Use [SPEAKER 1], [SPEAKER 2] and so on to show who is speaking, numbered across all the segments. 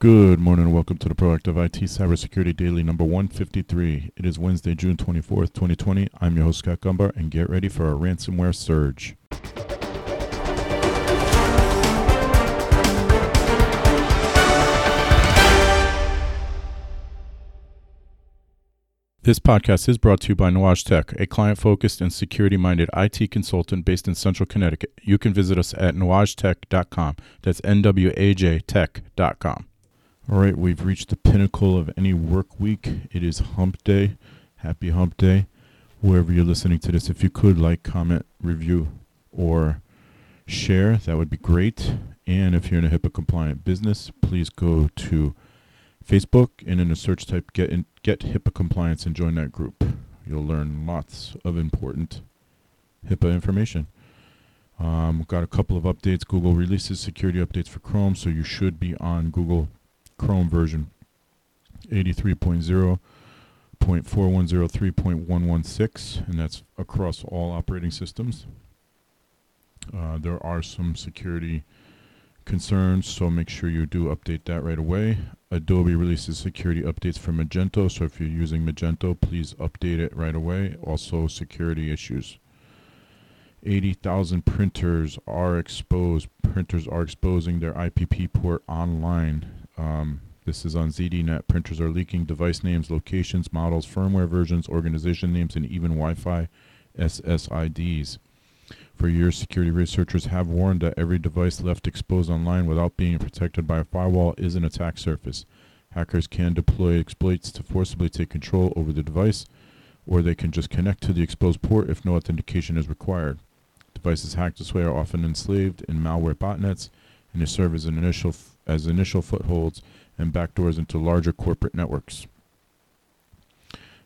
[SPEAKER 1] Good morning and welcome to the Proactive IT Cybersecurity Daily number 153. It is Wednesday, June 24th, 2020. I'm your host, Scott Gumbar, and get ready for a ransomware surge. This podcast is brought to you by Nuage Tech, a client focused and security minded IT consultant based in central Connecticut. You can visit us at nuagetech.com. That's N W A J tech.com. All right, we've reached the pinnacle of any work week. It is hump day. Happy hump day. Wherever you're listening to this, if you could like, comment, review, or share, that would be great. And if you're in a HIPAA compliant business, please go to Facebook and in a search type get in, get HIPAA compliance and join that group. You'll learn lots of important HIPAA information. Um, got a couple of updates. Google releases security updates for Chrome, so you should be on Google Chrome version 83.0.4103.116, and that's across all operating systems. Uh, there are some security concerns, so make sure you do update that right away. Adobe releases security updates for Magento, so if you're using Magento, please update it right away. Also, security issues. 80,000 printers are exposed. Printers are exposing their IPP port online. Um, this is on ZDNet. Printers are leaking device names, locations, models, firmware versions, organization names, and even Wi Fi SSIDs. For years, security researchers have warned that every device left exposed online without being protected by a firewall is an attack surface. Hackers can deploy exploits to forcibly take control over the device, or they can just connect to the exposed port if no authentication is required. Devices hacked this way are often enslaved in malware botnets, and they serve as, an initial f- as initial footholds and backdoors into larger corporate networks.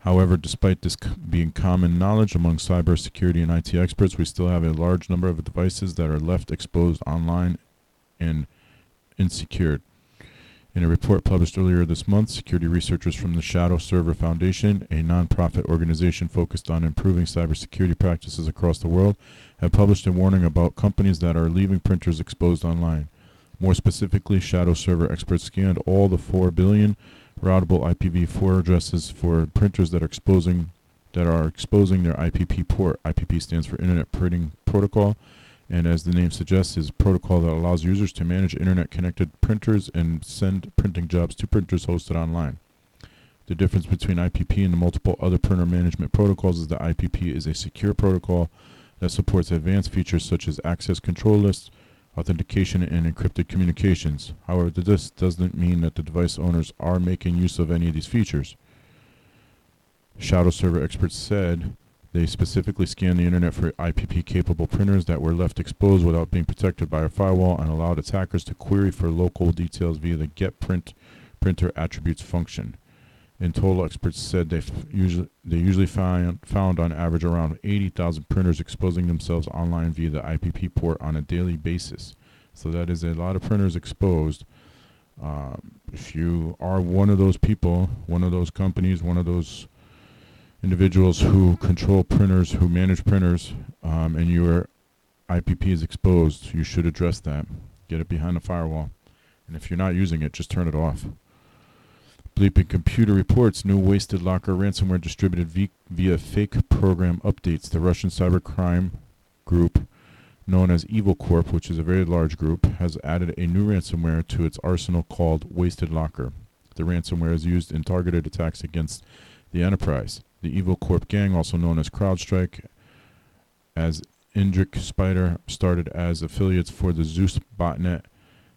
[SPEAKER 1] However, despite this c- being common knowledge among cybersecurity and IT experts, we still have a large number of devices that are left exposed online and insecured. In a report published earlier this month, security researchers from the Shadow Server Foundation, a nonprofit organization focused on improving cybersecurity practices across the world, have published a warning about companies that are leaving printers exposed online. More specifically, Shadow Server experts scanned all the 4 billion routable IPv4 addresses for printers that are exposing that are exposing their IPP port. IPP stands for Internet Printing Protocol, and as the name suggests, is a protocol that allows users to manage internet-connected printers and send printing jobs to printers hosted online. The difference between IPP and the multiple other printer management protocols is that IPP is a secure protocol that supports advanced features such as access control lists, authentication, and encrypted communications. However, this doesn't mean that the device owners are making use of any of these features. Shadow server experts said they specifically scanned the internet for IPP capable printers that were left exposed without being protected by a firewall and allowed attackers to query for local details via the get print printer attributes function. In total, experts said they usually they usually found found on average around 80,000 printers exposing themselves online via the IPP port on a daily basis. So that is a lot of printers exposed. Um, if you are one of those people, one of those companies, one of those individuals who control printers, who manage printers, um, and your IPP is exposed, you should address that. Get it behind a firewall. And if you're not using it, just turn it off. Bleeping Computer reports new Wasted Locker ransomware distributed via fake program updates. The Russian cybercrime group, known as Evil Corp, which is a very large group, has added a new ransomware to its arsenal called Wasted Locker. The ransomware is used in targeted attacks against the enterprise. The Evil Corp gang, also known as CrowdStrike, as Indrik Spider, started as affiliates for the Zeus botnet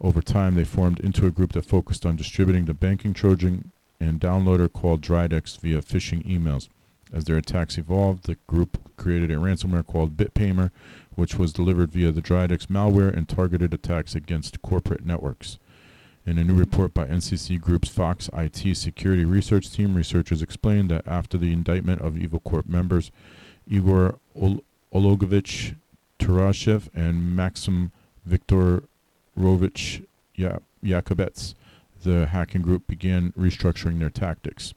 [SPEAKER 1] over time, they formed into a group that focused on distributing the banking Trojan and downloader called Dridex via phishing emails. As their attacks evolved, the group created a ransomware called BitPaymer, which was delivered via the Dridex malware and targeted attacks against corporate networks. In a new report by NCC Group's Fox IT security research team, researchers explained that after the indictment of Evil Corp members Igor Ol- Olegovich Turashev and Maxim Viktor Rovich ya- Yakubets, the hacking group began restructuring their tactics.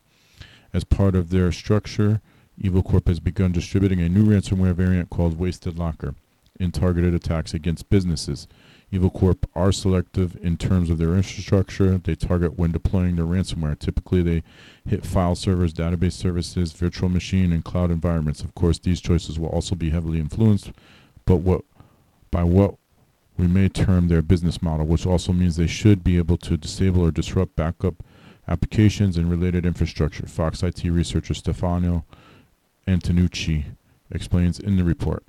[SPEAKER 1] As part of their structure, Evil Corp has begun distributing a new ransomware variant called Wasted Locker in targeted attacks against businesses. Evil Corp are selective in terms of their infrastructure. They target when deploying their ransomware. Typically, they hit file servers, database services, virtual machine, and cloud environments. Of course, these choices will also be heavily influenced, but what by what we may term their business model, which also means they should be able to disable or disrupt backup applications and related infrastructure. Fox IT researcher Stefano Antonucci explains in the report.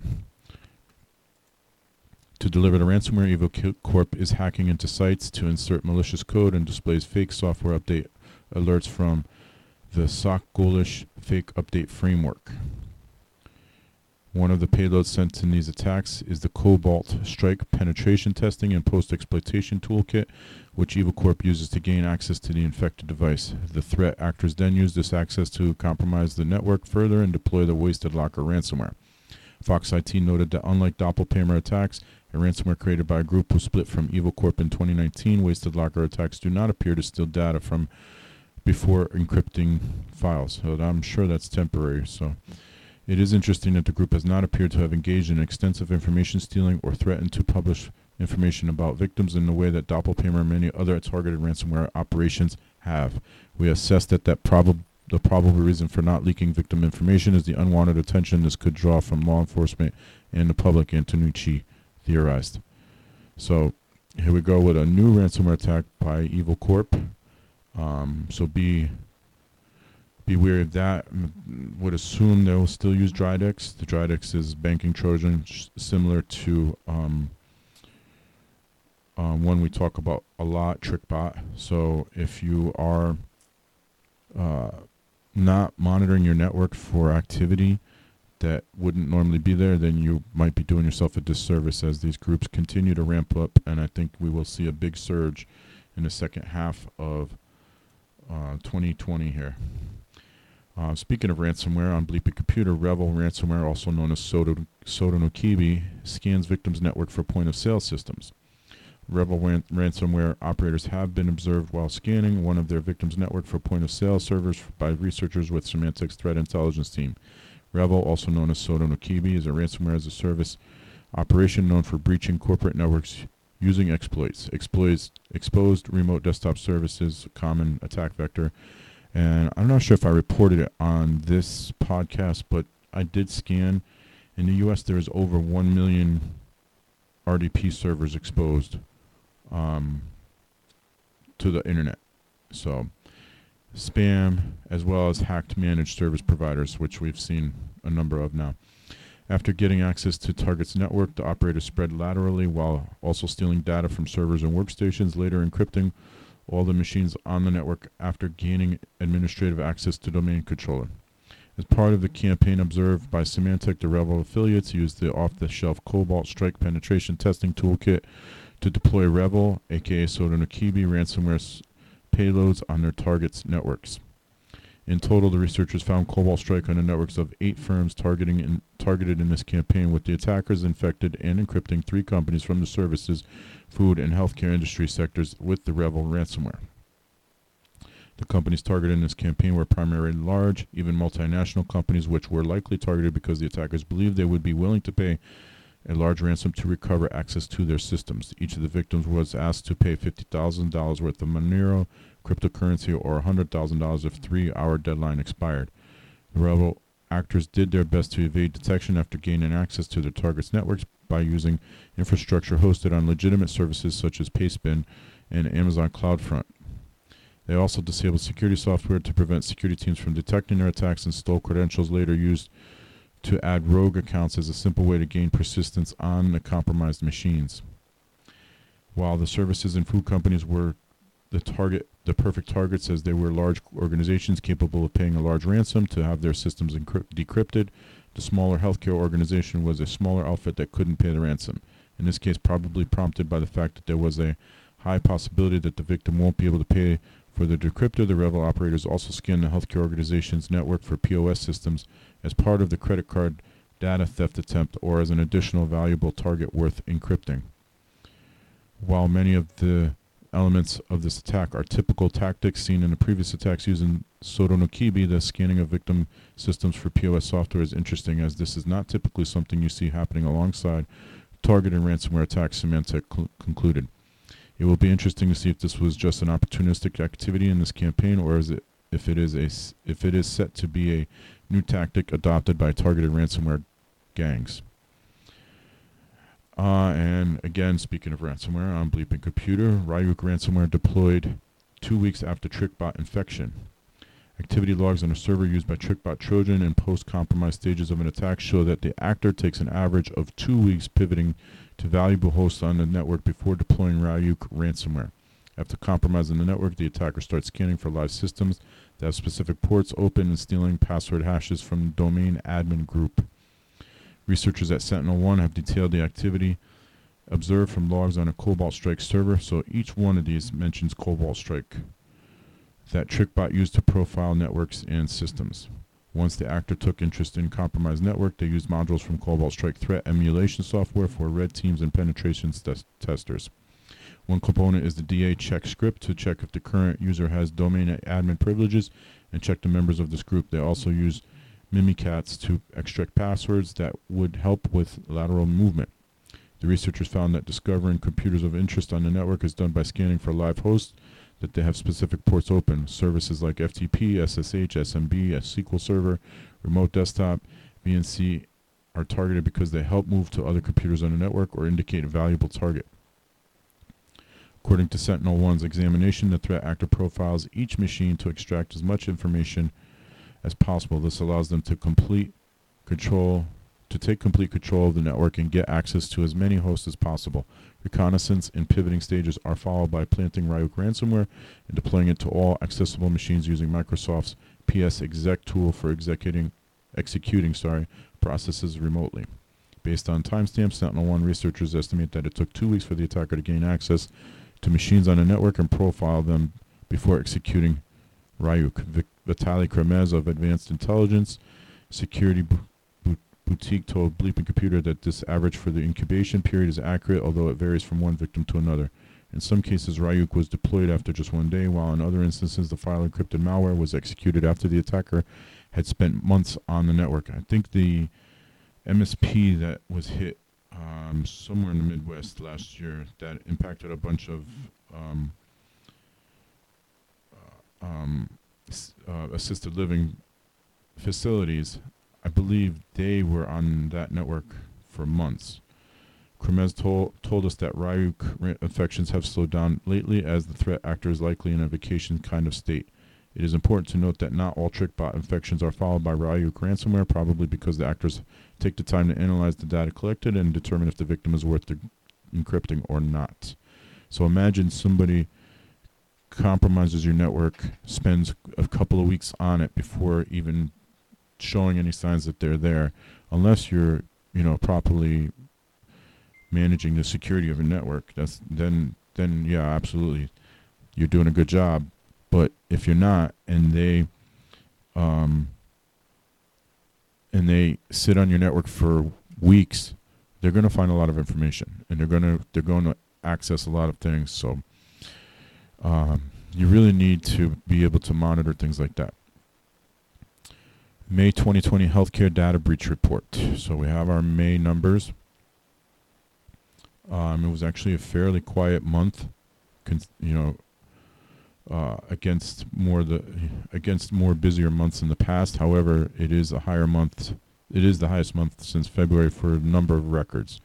[SPEAKER 1] To deliver the ransomware, Evil Corp is hacking into sites to insert malicious code and displays fake software update alerts from the SOC Ghoulish Fake Update Framework. One of the payloads sent in these attacks is the Cobalt Strike penetration testing and post-exploitation toolkit, which Evil Corp uses to gain access to the infected device. The threat actors then use this access to compromise the network further and deploy the Wasted Locker ransomware. Fox IT noted that unlike Doppelpaymer attacks, a ransomware created by a group who split from Evil Corp in 2019, Wasted Locker attacks do not appear to steal data from before encrypting files. So I'm sure that's temporary. So it is interesting that the group has not appeared to have engaged in extensive information stealing or threatened to publish information about victims in the way that Doppelpaymer and many other targeted ransomware operations have. We assess that, that the probable reason for not leaking victim information is the unwanted attention this could draw from law enforcement and the public, Antonucci theorized. So here we go with a new ransomware attack by Evil Corp. Um, so be be wary of that. Would assume they'll still use Dridex. The Dridex is banking Trojan, similar to um, um, one we talk about a lot, TrickBot. So if you are uh, not monitoring your network for activity that wouldn't normally be there, then you might be doing yourself a disservice as these groups continue to ramp up. And I think we will see a big surge in the second half of uh, 2020 here. Uh, speaking of ransomware, on Bleeping Computer, REvil ransomware, also known as Soto, Sodinokibi, scans victims' network for point-of-sale systems. REvil ran- ransomware operators have been observed while scanning one of their victims' network for point-of-sale servers by researchers with Symantec's threat intelligence team. REvil, also known as Sodinokibi, is a ransomware as a service operation known for breaching corporate networks using exploits. Exploits exposed remote desktop services, common attack vector and I'm not sure if I reported it on this podcast, but I did scan. In the U.S., there's over 1 million RDP servers exposed um, to the internet. So, spam as well as hacked managed service providers, which we've seen a number of now. After getting access to Target's network, the operators spread laterally while also stealing data from servers and workstations, later encrypting all the machines on the network after gaining administrative access to domain controller. As part of the campaign observed by Symantec, the REvil affiliates used the off-the-shelf Cobalt Strike penetration testing toolkit to deploy REvil, aka Sodinokibi, ransomware payloads on their targets' networks. In total, the researchers found Cobalt Strike on the networks of eight firms targeting in, targeted in this campaign, with the attackers infected and encrypting three companies from the services, food, and healthcare industry sectors with the REvil ransomware. The companies targeted in this campaign were primarily large, even multinational companies, which were likely targeted because the attackers believed they would be willing to pay a large ransom to recover access to their systems. Each of the victims was asked to pay $50,000 worth of Monero cryptocurrency or $100,000 if three-hour deadline expired. The rebel actors did their best to evade detection after gaining access to their targets' networks by using infrastructure hosted on legitimate services such as Pastebin and Amazon CloudFront. They also disabled security software to prevent security teams from detecting their attacks and stole credentials later used to add rogue accounts as a simple way to gain persistence on the compromised machines. While the services and food companies were the target the perfect target says they were large organizations capable of paying a large ransom to have their systems encrypt- decrypted. The smaller healthcare organization was a smaller outfit that couldn't pay the ransom. In this case, probably prompted by the fact that there was a high possibility that the victim won't be able to pay for the decryptor. The rebel operators also scanned the healthcare organization's network for POS systems as part of the credit card data theft attempt or as an additional valuable target worth encrypting. While many of the elements of this attack are typical tactics seen in the previous attacks using Sodinokibi. The scanning of victim systems for POS software is interesting as this is not typically something you see happening alongside targeted ransomware attack, Symantec cl- concluded. It will be interesting to see if this was just an opportunistic activity in this campaign, or is it if it is a if it is set to be a new tactic adopted by targeted ransomware gangs. Uh, and again, speaking of ransomware, on Bleeping Computer, Ryuk ransomware deployed two weeks after TrickBot infection. Activity logs on a server used by TrickBot Trojan in post-compromise stages of an attack show that the actor takes an average of two weeks pivoting to valuable hosts on the network before deploying Ryuk ransomware. After compromising the network, the attacker starts scanning for live systems that have specific ports open and stealing password hashes from domain admin group. Researchers at SentinelOne have detailed the activity observed from logs on a Cobalt Strike server, so each one of these mentions Cobalt Strike that TrickBot used to profile networks and systems. Once the actor took interest in compromised network, they used modules from Cobalt Strike threat emulation software for red teams and penetration st- testers. One component is the DA check script to check if the current user has domain admin privileges and check the members of this group. They also use Mimikatz to extract passwords that would help with lateral movement. The researchers found that discovering computers of interest on the network is done by scanning for live hosts that they have specific ports open. Services like FTP, SSH, SMB, a SQL Server, Remote Desktop, VNC are targeted because they help move to other computers on the network or indicate a valuable target. According to SentinelOne's examination, the threat actor profiles each machine to extract as much information as possible. This allows them to complete control to take complete control of the network and get access to as many hosts as possible. Reconnaissance and pivoting stages are followed by planting Ryuk ransomware and deploying it to all accessible machines using Microsoft's PsExec tool for executing executing sorry processes remotely. Based on timestamps, SentinelOne researchers estimate that it took two weeks for the attacker to gain access to machines on a network and profile them before executing Ryuk. Vitaly Kremez of Advanced Intelligence Security Boutique told Bleeping Computer that this average for the incubation period is accurate, although it varies from one victim to another. In some cases, Ryuk was deployed after just one day, while in other instances, the file encrypted malware was executed after the attacker had spent months on the network. I think the MSP that was hit um, somewhere in the Midwest last year that impacted a bunch of um, uh, um, uh, assisted living facilities I believe they were on that network for months. Kremez told, told us that Ryuk infections have slowed down lately as the threat actor is likely in a vacation kind of state. It is important to note that not all TrickBot infections are followed by Ryuk ransomware, probably because the actors take the time to analyze the data collected and determine if the victim is worth encrypting or not. So imagine somebody compromises your network, spends a couple of weeks on it before even showing any signs that they're there, unless you're, you know, properly managing the security of a network. That's then then yeah, absolutely, you're doing a good job. But if you're not, and they, um, and they sit on your network for weeks, they're going to find a lot of information, and they're going to they're going to access a lot of things. So, um, you really need to be able to monitor things like that. May 2020 Healthcare Data Breach Report. So we have our May numbers. Um, it was actually a fairly quiet month, you know, uh, against more the against more busier months in the past. However, it is a higher month. It is the highest month since February for a number of records.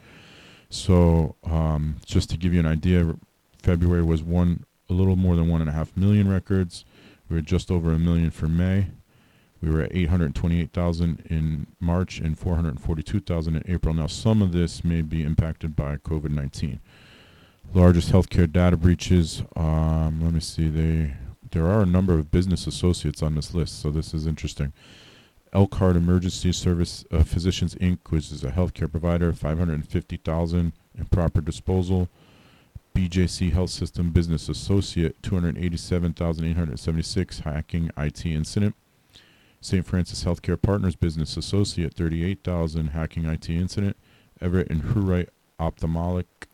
[SPEAKER 1] So um, just to give you an idea, February was one a little more than one and a half million records. We were just over a million for May. We were at 828,000 in March and 442,000 in April. Now, some of this may be impacted by COVID 19. Largest healthcare data breaches. Um, let me see. They there are a number of business associates on this list, so this is interesting. Elkhart Emergency Service uh, Physicians Inc., which is a healthcare provider, 550,000 in proper disposal. BJC Health System Business Associate, 287,876 hacking IT incident. St. Francis Healthcare Partners Business Associate, 38,000 hacking IT incident. Everett and Hurite Ophthalmic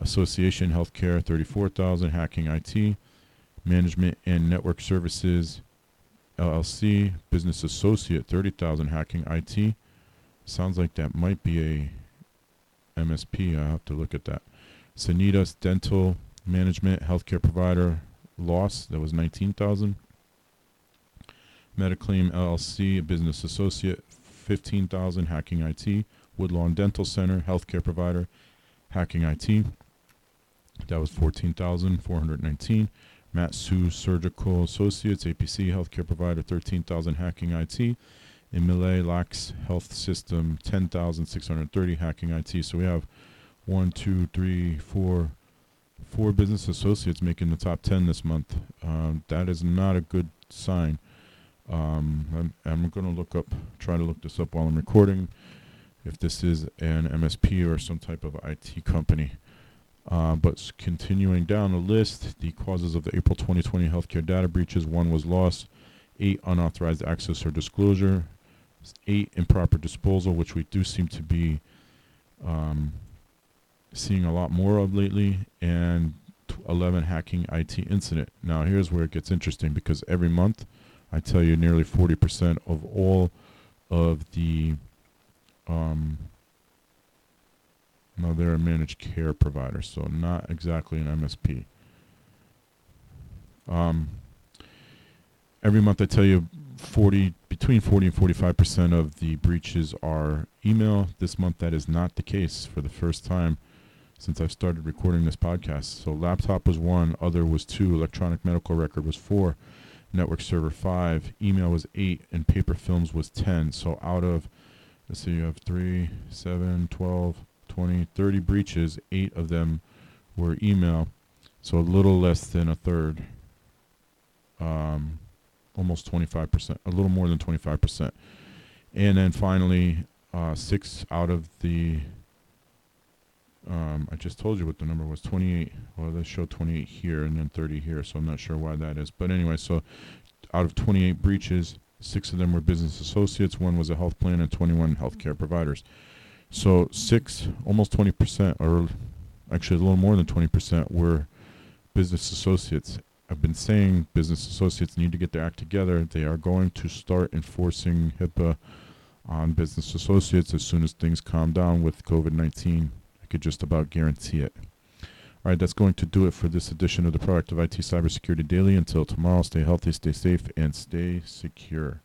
[SPEAKER 1] Association Healthcare, 34,000 hacking IT. Management and Network Services LLC Business Associate, 30,000 hacking IT. Sounds like that might be a MSP. I have to look at that. Sanitas Dental Management Healthcare Provider loss that was 19,000. Mediclaim LLC, a business associate, 15,000. Hacking IT. Woodlawn Dental Center, healthcare provider, Hacking IT. That was 14,419. Matsu Surgical Associates, APC, healthcare provider, 13,000. Hacking IT. Mille Lacs Health System, 10,630. Hacking IT. So we have one, two, three, four, four business associates making the top 10 this month. Um, that is not a good sign. Um, I'm, I'm going to look up, try to look this up while I'm recording, if this is an MSP or some type of IT company. Uh, but continuing down the list, the causes of the April 2020 healthcare data breaches one was loss, eight unauthorized access or disclosure, eight improper disposal, which we do seem to be um, seeing a lot more of lately, and 11 hacking IT incident. Now, here's where it gets interesting because every month I tell you nearly 40% of all of the um, no, they're a managed care provider, so not exactly an MSP. Um, every month I tell you 40 between 40 and 45 percent of the breaches are email. This month that is not the case for the first time since I've started recording this podcast. So laptop was one, other was two, electronic medical record was four, network server five, email was eight, and paper films was 10. So out of, let's see, you have three, seven, 12, 20, 30 breaches, eight of them were email. So a little less than a third. Um, almost 25%, a little more than 25%. And then finally, uh, six out of the um, I just told you what the number was 28. Well, they show 28 here and then 30 here, so I'm not sure why that is. But anyway, so out of 28 breaches, six of them were business associates, one was a health plan, and 21 healthcare providers. So six, almost 20%, or actually a little more than 20%, were business associates. I've been saying business associates need to get their act together. They are going to start enforcing HIPAA on business associates as soon as things calm down with COVID 19 could just about guarantee it. All right, that's going to do it for this edition of the Proactive IT Cybersecurity Daily. Until tomorrow, stay healthy, stay safe, and stay secure.